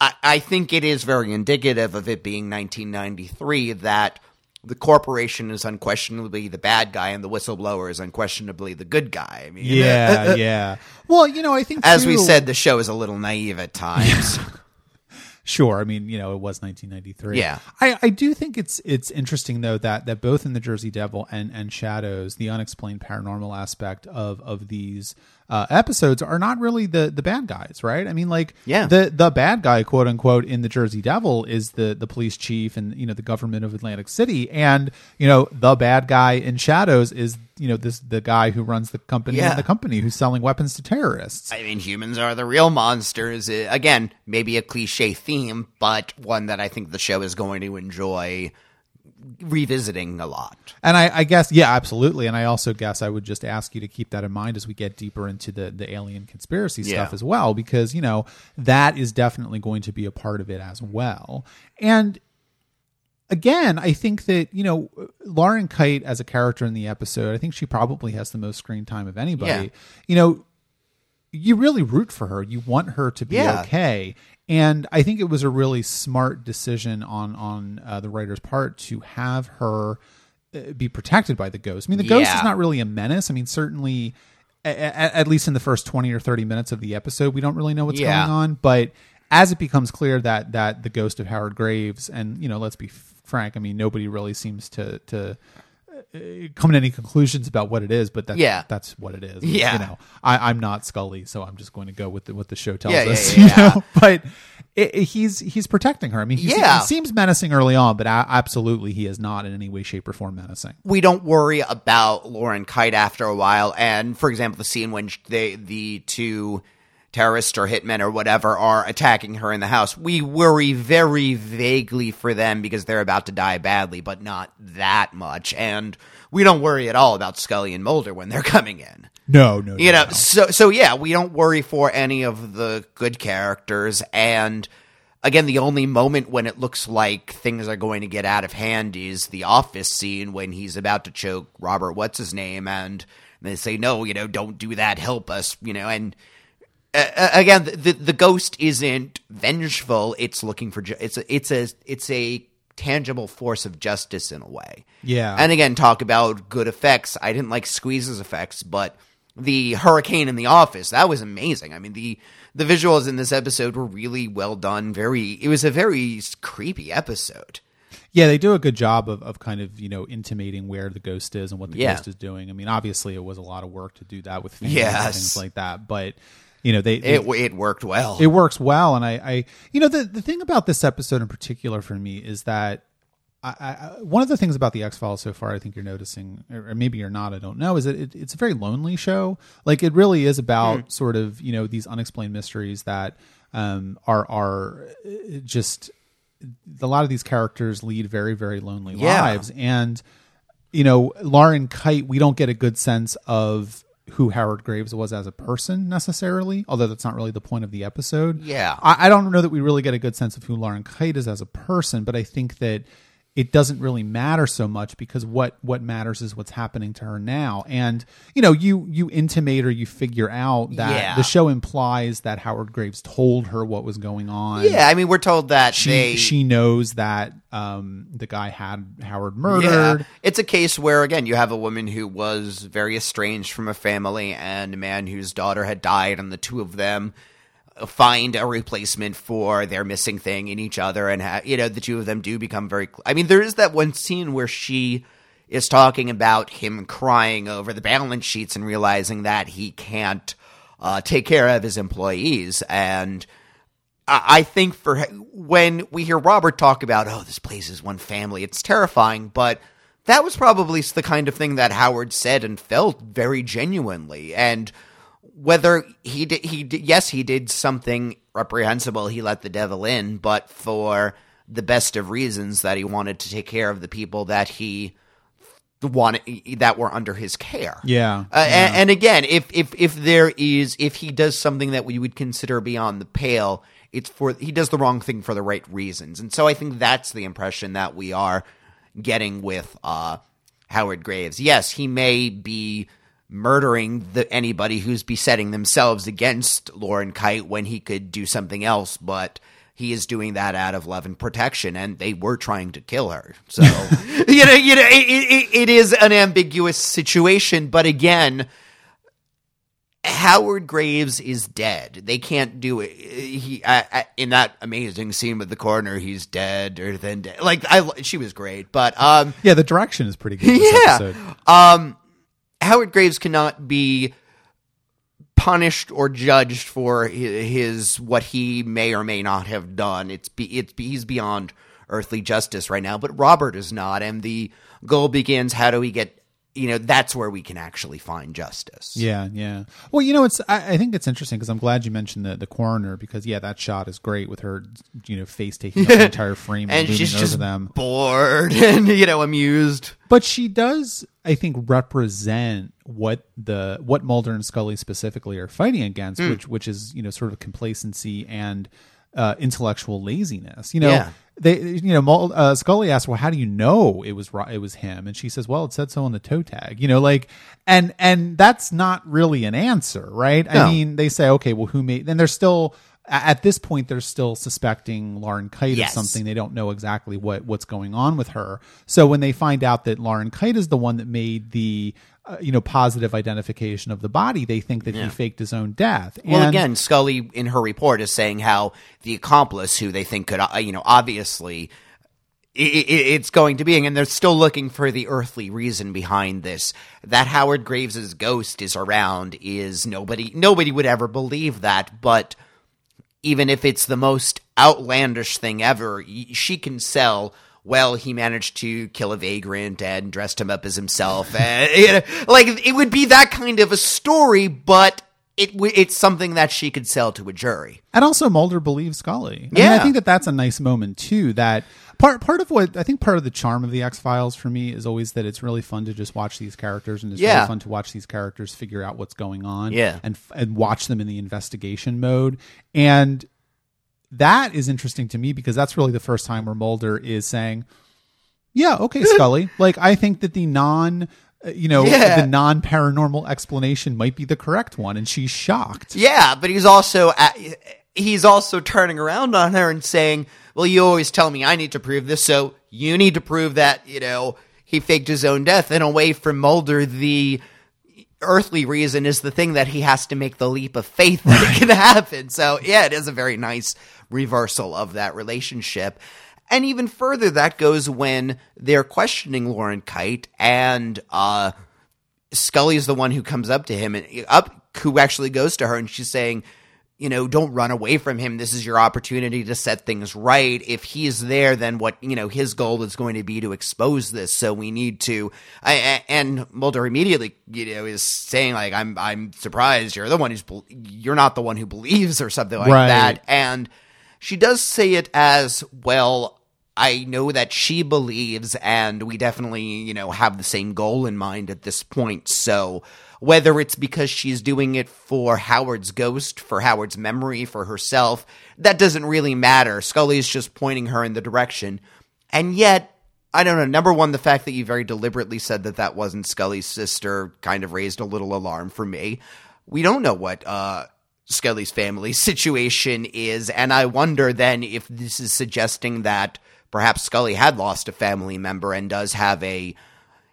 D: I, I think it is very indicative of it being 1993 that the corporation is unquestionably the bad guy and the whistleblower is unquestionably the good guy. I mean,
C: yeah yeah well you know i think
D: as we said, the show is a little naive at times.
C: Sure, I mean, you know, it was 1993.
D: Yeah.
C: I, I do think it's it's interesting though that that both in the Jersey Devil and and Shadows, the unexplained paranormal aspect of of these uh, episodes are not really the the bad guys, right? I mean, like,
D: Yeah.
C: the the bad guy, quote unquote, in the Jersey Devil is the the police chief and you know the government of Atlantic City, and you know the bad guy in Shadows is you know this the guy who runs the company
D: Yeah.
C: and the company who's selling weapons to terrorists.
D: I mean, humans are the real monsters. Uh, Again, maybe a cliche theme, but one that I think the show is going to enjoy revisiting a lot.
C: And I, I guess, yeah, absolutely. And I also guess I would just ask you to keep that in mind as we get deeper into the, the alien conspiracy stuff as well, because, you know, that is definitely going to be a part of it as well. And again, I think that, you know, Lauren Kyte as a character in the episode, I think she probably has the most screen time of anybody.
D: Yeah.
C: You know, you really root for her. You want her to be
D: Yeah.
C: okay. And I think it was a really smart decision on on uh, the writer's part to have her uh, be protected by the ghost. I mean, the ghost
D: Yeah.
C: is not really a menace. I mean, certainly, a- a- at least in the first twenty or thirty minutes of the episode, we don't really know what's
D: Yeah.
C: going on. But as it becomes clear that that the ghost of Howard Graves, and you know, let's be frank, I mean, nobody really seems to to Uh, come to any conclusions about what it is, but that's
D: Yeah.
C: that's what it is.
D: Yeah.
C: you know, I, I'm not Scully, so I'm just going to go with the, what the show tells
D: Yeah,
C: us.
D: yeah,
C: you know, but it, it- he's he's protecting her. I mean, he,
D: Yeah.
C: he seems menacing early on, but absolutely he is not in any way, shape, or form menacing.
D: we don't worry about Lauren Kyte after a while. And for example, the scene when they the two terrorists or hitmen or whatever are attacking her in the house, we worry very vaguely for them because they're about to die badly, but not that much. And we don't worry at all about Scully and Mulder when they're coming in.
C: No, no,
D: You
C: no,
D: know,
C: no.
D: so so yeah, we don't worry for any of the good characters and again the only moment when it looks like things are going to get out of hand is the office scene when he's about to choke Robert what's his name and they say no, you know, don't do that, help us, you know, and uh, again, the the ghost isn't vengeful. It's looking for ju- it's a, it's a it's a tangible force of justice in a way.
C: Yeah.
D: And again, talk about good effects. I didn't like Squeeze's effects, but the hurricane in the office that was amazing. I mean the the visuals in this episode were really well done. Very, it was a very creepy episode.
C: Yeah, they do a good job of, of kind of you know intimating where the ghost is and what the
D: Yeah.
C: ghost is doing. I mean, obviously it was a lot of work to do that with
D: Yes.
C: things like that, but you know they, they
D: It it worked well.
C: it works well and I, I you know the the thing about this episode in particular for me is that I, I, one of the things about the X Files so far, I think you're noticing, or maybe you're not, I don't know, is that it, it's a very lonely show. Like it really is about sort of you know these unexplained mysteries that um, are are uh, just a lot of these characters lead very very lonely
D: Yeah.
C: lives, and you know Lauren Kyte, we don't get a good sense of who Howard Graves was as a person necessarily, although that's not really the point of the episode.
D: Yeah.
C: I, I don't know that we really get a good sense of who Lauren Kyte is as a person, but I think that it doesn't really matter so much because what what matters is what's happening to her now. And you know, you you intimate or you figure out that
D: Yeah.
C: the show implies that Howard Graves told her what was going on.
D: yeah, I mean, we're told that
C: She
D: they
C: she knows that um the guy had Howard murdered Yeah.
D: It's a case where, again, you have a woman who was very estranged from a family and a man whose daughter had died, and the two of them find a replacement for their missing thing in each other. And, ha- you know, the two of them do become very. Cl- I mean, there is that one scene where she is talking about him crying over the balance sheets and realizing that he can't uh, take care of his employees. And. I I think for when we hear Robert talk about, oh, this place is one family, it's terrifying, but that was probably the kind of thing that Howard said and felt very genuinely. And whether he did, he did, yes, he did something reprehensible, he let the devil in, but for the best of reasons that he wanted to take care of the people that he wanted that were under his care.
C: Yeah.
D: Uh, and, and again, if if if there is if he does something that we would consider beyond the pale, it's for he does the wrong thing for the right reasons. And so I think that's the impression that we are getting with uh, Howard Graves. Yes, he may be murdering the, anybody who's besetting themselves against Lauren Kyte when he could do something else, but he is doing that out of love and protection, and they were trying to kill her. So you know, you know, it, it, it is an ambiguous situation, but again. Howard Graves is dead. They can't do it. He I, I, in that amazing scene with the coroner. He's dead or then dead. Like I, she was great, but um,
C: yeah, the direction is pretty good. this
D: yeah.
C: episode.
D: Um, Howard Graves cannot be punished or judged for his what he may or may not have done. It's be, it's he's beyond earthly justice right now, but Robert is not, and the goal begins. How do we get? You know, that's where we can actually find justice.
C: Yeah, yeah. Well, you know, it's I, I think it's interesting because I'm glad you mentioned the the coroner because yeah, that shot is great with her, you know, face taking up the entire frame and,
D: and she's
C: over
D: just
C: them.
D: bored and you know amused.
C: But she does, I think, represent what the what Mulder and Scully specifically are fighting against,
D: Hmm.
C: which which is you know sort of complacency and uh, intellectual laziness. You know,
D: Yeah.
C: they you know uh, Scully asked, "Well, how do you know it was it was him?" And she says, "Well, it said so on the toe tag." You know, like and and that's not really an answer, right?
D: No.
C: I mean, they say, "Okay, well, who made?" Then they're still. At this point, they're still suspecting Lauren Kyte
D: Yes.
C: of something. They don't know exactly what what's going on with her. So when they find out that Lauren Kyte is the one that made the uh, you know positive identification of the body, they think that he faked his own death.
D: Well,
C: And-
D: again, Scully in her report is saying how the accomplice, who they think could, uh, you know, obviously. it's going to be, and they're still looking for the earthly reason behind this. That Howard Graves's ghost is around is nobody. Nobody would ever believe that, but even if it's the most outlandish thing ever, she can sell. Well, he managed to kill a vagrant and dressed him up as himself. and, you know, like it would be that kind of a story, but it w- it's something that she could sell to a jury.
C: And also Mulder believes Scully. I mean,
D: Yeah.
C: I think that that's a nice moment too. That part part of what I think part of the charm of the X Files for me is always that it's really fun to just watch these characters and it's
D: Yeah.
C: really fun to watch these characters figure out what's going on.
D: Yeah.
C: and and watch them in the investigation mode. And that is interesting to me because that's really the first time where Mulder is saying, "Yeah, okay, Scully. like I think that the non." uh, you know,
D: Yeah.
C: the non paranormal explanation might be the correct one, and she's shocked.
D: Yeah, but he's also at, he's also turning around on her and saying, "Well, you always tell me I need to prove this, so you need to prove that you know he faked his own death." And away from Mulder, the earthly reason is the thing that he has to make the leap of faith that it can happen. So yeah, it is a very nice reversal of that relationship. And even further, that goes when they're questioning Lauren Kyte and uh, is the one who comes up to him and up who actually goes to her and she's saying, you know, don't run away from him. This is your opportunity to set things right. If he's there, then what, you know, his goal is going to be to expose this. So we need to, I, and Mulder immediately, you know, is saying like, I'm, I'm surprised you're the one who's, you're not the one who believes or something like
C: Right.
D: that. And she does say it as well. I know that she believes, and we definitely, you know, have the same goal in mind at this point. So, whether it's because she's doing it for Howard's ghost, for Howard's memory, for herself, that doesn't really matter. Scully's just pointing her in the direction. And yet, I don't know. Number one, the fact that you very deliberately said that that wasn't Scully's sister kind of raised a little alarm for me. We don't know what uh, Scully's family situation is, and I wonder then if this is suggesting that perhaps Scully had lost a family member and does have a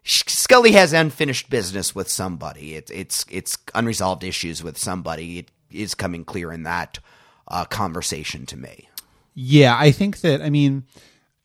D: Scully has unfinished business with somebody. It's it's it's unresolved issues with somebody. It is coming clear in that uh, conversation to me.
C: Yeah, I think that. I mean,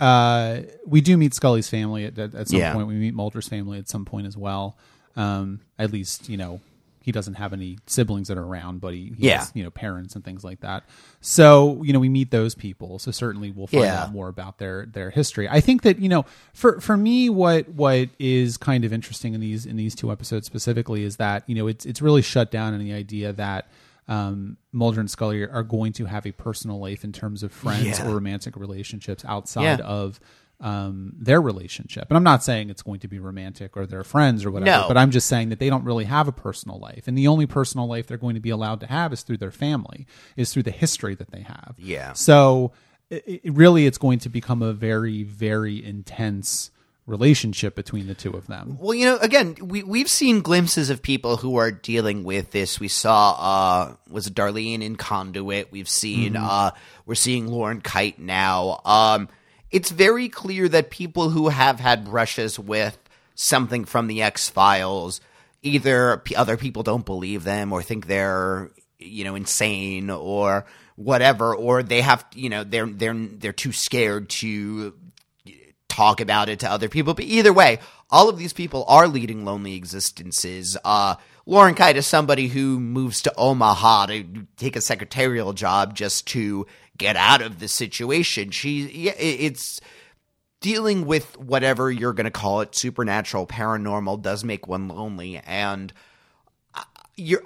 C: uh, we do meet Scully's family at, at, at some
D: Yeah.
C: point. We meet Mulder's family at some point as well. Um, at least, you know, he doesn't have any siblings that are around, but he, he
D: Yeah.
C: has, you know, parents and things like that. So, you know, we meet those people. So certainly we'll find
D: Yeah.
C: out more about their their history. I think that you know, for for me, what what is kind of interesting in these in these two episodes specifically is that you know it's it's really shut down on the idea that um, Mulder and Scully are going to have a personal life in terms of friends
D: Yeah.
C: or romantic relationships outside
D: Yeah.
C: of um, their relationship. And I'm not saying it's going to be romantic or they're friends or whatever,
D: No.
C: but I'm just saying that they don't really have a personal life. And the only personal life they're going to be allowed to have is through their family, is through the history that they have.
D: Yeah.
C: So it, it really, it's going to become a very, very intense relationship between the two of them.
D: Well, you know, again, we we've seen glimpses of people who are dealing with this. We saw uh was it Darlene in Conduit. We've seen uh we're seeing Lauren Kyte now. Um it's very clear that people who have had brushes with something from the X-Files either p- other people don't believe them or think they're you know insane or whatever or they have you know they're they're they're too scared to talk about it to other people. But either way, all of these people are leading lonely existences. Uh, Lauren Kyte is somebody who moves to Omaha to take a secretarial job just to get out of the situation. She, it's dealing with whatever you're going to call it, supernatural, paranormal, does make one lonely. And uh,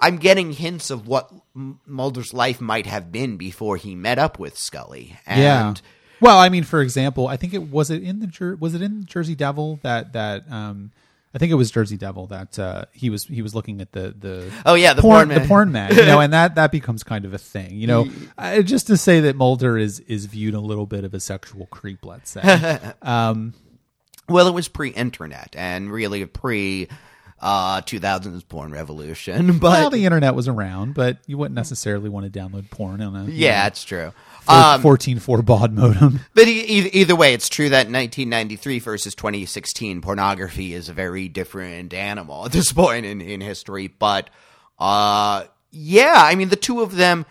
D: I'm getting hints of what Mulder's life might have been before he met up with Scully. And
C: yeah. Well, I mean, for example, I think it was it in the Jer- was it in Jersey Devil that that um I think it was Jersey Devil that uh, he was he was looking at the the
D: Oh, yeah, the
C: porn,
D: porn man.
C: the porn man you know and that that becomes kind of a thing you know uh, just to say that Mulder is is viewed a little bit of a sexual creep let's say um,
D: Well, it was pre-internet and really pre uh 2000s porn revolution, but
C: well the internet was around but you wouldn't necessarily want to download porn on a
D: yeah,
C: know,
D: it's true.
C: Four-
D: Um,
C: 14.4 baud modem
D: but e- either, either way, it's true that 1993 versus 2016 pornography is a very different animal at this point in, in history. But uh, yeah, I mean, the two of them.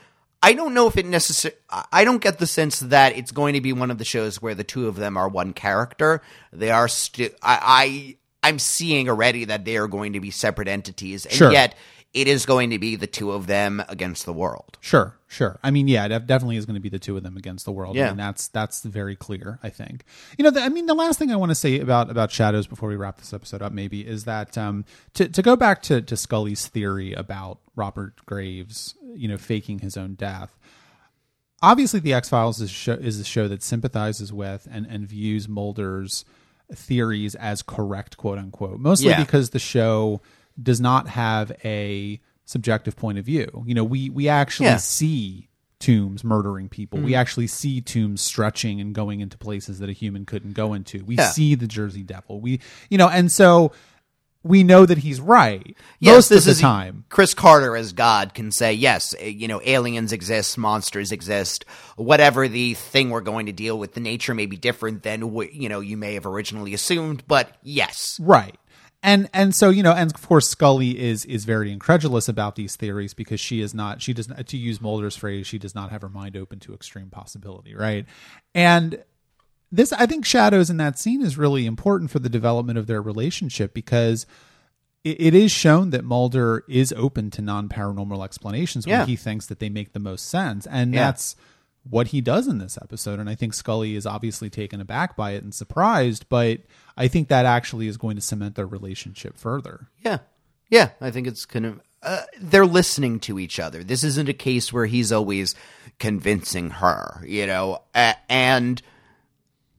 D: I don't know if it necessarily. I don't get the sense that it's going to be one of the shows where the two of them are one character. They are still. I, I I'm seeing already that they are going to be separate entities, and
C: Sure.
D: yet it is going to be the two of them against the world.
C: Sure, sure. I mean, yeah, it definitely is going to be the two of them against the world.
D: Yeah.
C: I mean, that's that's very clear. I think. You know, the, I mean, the last thing I want to say about about shadows before we wrap this episode up, maybe, is that um, to to go back to to Scully's theory about Robert Graves, you know, faking his own death. Obviously, the X Files is a show, is a show that sympathizes with and and views Mulder's theories as correct, quote unquote. Mostly
D: Yeah.
C: because the show does not have a subjective point of view. You know, we we actually
D: Yeah.
C: see Tooms murdering people.
D: Mm-hmm.
C: We actually see Tooms stretching and going into places that a human couldn't go into. We
D: Yeah.
C: see the Jersey Devil. We you know, and so we know that he's right
D: Yes,
C: most
D: this
C: of the
D: is
C: time.
D: Chris Carter as God can say, yes, you know, aliens exist, monsters exist, whatever the thing we're going to deal with, the nature may be different than what, you know, you may have originally assumed, but yes.
C: Right. And and so you know, and of course Scully is is very incredulous about these theories because she is not she does not to use Mulder's phrase she does not have her mind open to extreme possibility, right? And this I think shadows in that scene is really important for the development of their relationship because it, it is shown that Mulder is open to non paranormal explanations when he thinks that they make the most sense, and
D: Yeah.
C: that's what he does in this episode. And I think Scully is obviously taken aback by it and surprised, but I think that actually is going to cement their relationship further.
D: Yeah. Yeah. I think it's kind of, uh, they're listening to each other. This isn't a case where he's always convincing her, you know, a- and,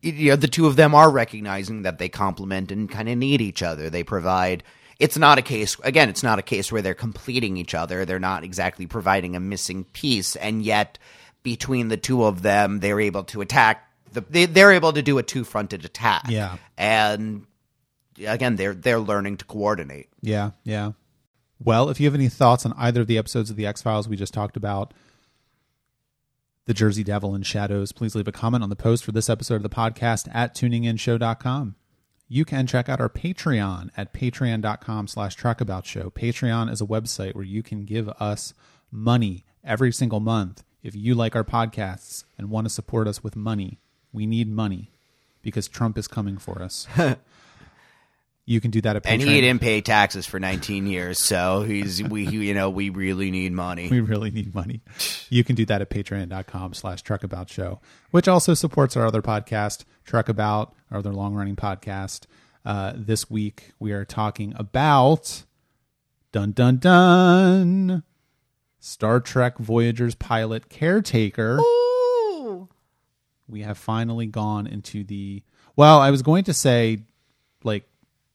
D: you know, the two of them are recognizing that they complement and kind of need each other. They provide, it's not a case, again, it's not a case where they're completing each other. They're not exactly providing a missing piece. And yet, between the two of them, they're able to attack. The, they, they're able to do a two fronted attack.
C: Yeah.
D: And again, they're they're learning to coordinate.
C: Yeah, yeah. Well, if you have any thoughts on either of the episodes of the X Files we just talked about, The Jersey Devil and Shadows, please leave a comment on the post for this episode of the podcast at tuninginshow.com. You can check out our Patreon at patreon.com slash trekaboutshow. Patreon is a website where you can give us money every single month. If you like our podcasts and want to support us with money, we need money because Trump is coming for us. you can do that at Patreon.
D: And he didn't pay taxes for 19 years, so he's we you know we really need money.
C: we really need money. You can do that at patreon.com slash trekabout show, which also supports our other podcast, Trek About, our other long running podcast. Uh, this week we are talking about dun dun dun Star Trek Voyager's pilot caretaker. We have finally gone into the well, I was going to say like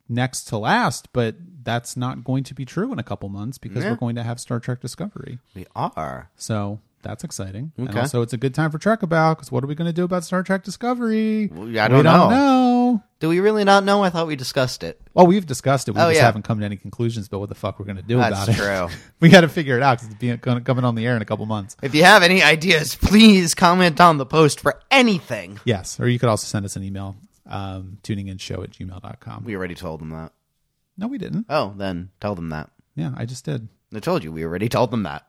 C: next to last, but that's not going to be true in a couple months because
D: Yeah.
C: we're going to have Star Trek Discovery.
D: We are.
C: So that's exciting. And
D: Okay.
C: also, it's a good time for Trek About because what are we going to do about Star Trek Discovery?
D: Well, I
C: we
D: don't
C: don't
D: know.
C: know.
D: Do we really not know? I thought we discussed it.
C: Well, we've discussed it. We
D: Oh,
C: just
D: yeah.
C: haven't come to any conclusions about what the fuck we're going to do
D: That's
C: about it.
D: That's true.
C: we got to figure it out because it's being, gonna- coming on the air in a couple months.
D: If you have any ideas, please comment on the post for anything.
C: Yes. Or you could also send us an email, um, tuninginshow at gmail.com.
D: We already told them that.
C: no, we didn't.
D: Oh, then tell them that.
C: Yeah, I just did.
D: I told you we already told them that.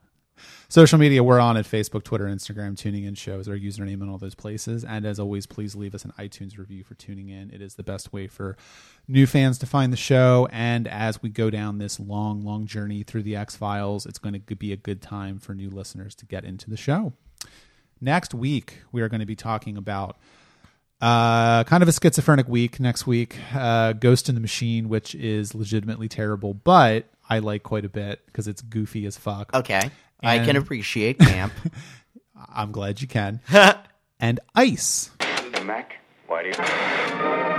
C: Social media, we're on at Facebook, Twitter, Instagram. Tuning in shows our username in all those places. And as always, please leave us an iTunes review for tuning in. It is the best way for new fans to find the show. And as we go down this long, long journey through the X Files, it's going to be a good time for new listeners to get into the show. Next week, we are going to be talking about uh, kind of a schizophrenic week next week. Uh, Ghost in the Machine, which is legitimately terrible, but I like quite a bit because it's goofy as fuck.
D: Okay. I can appreciate camp.
C: I'm glad you can. and Ice.
A: Mac, why do you...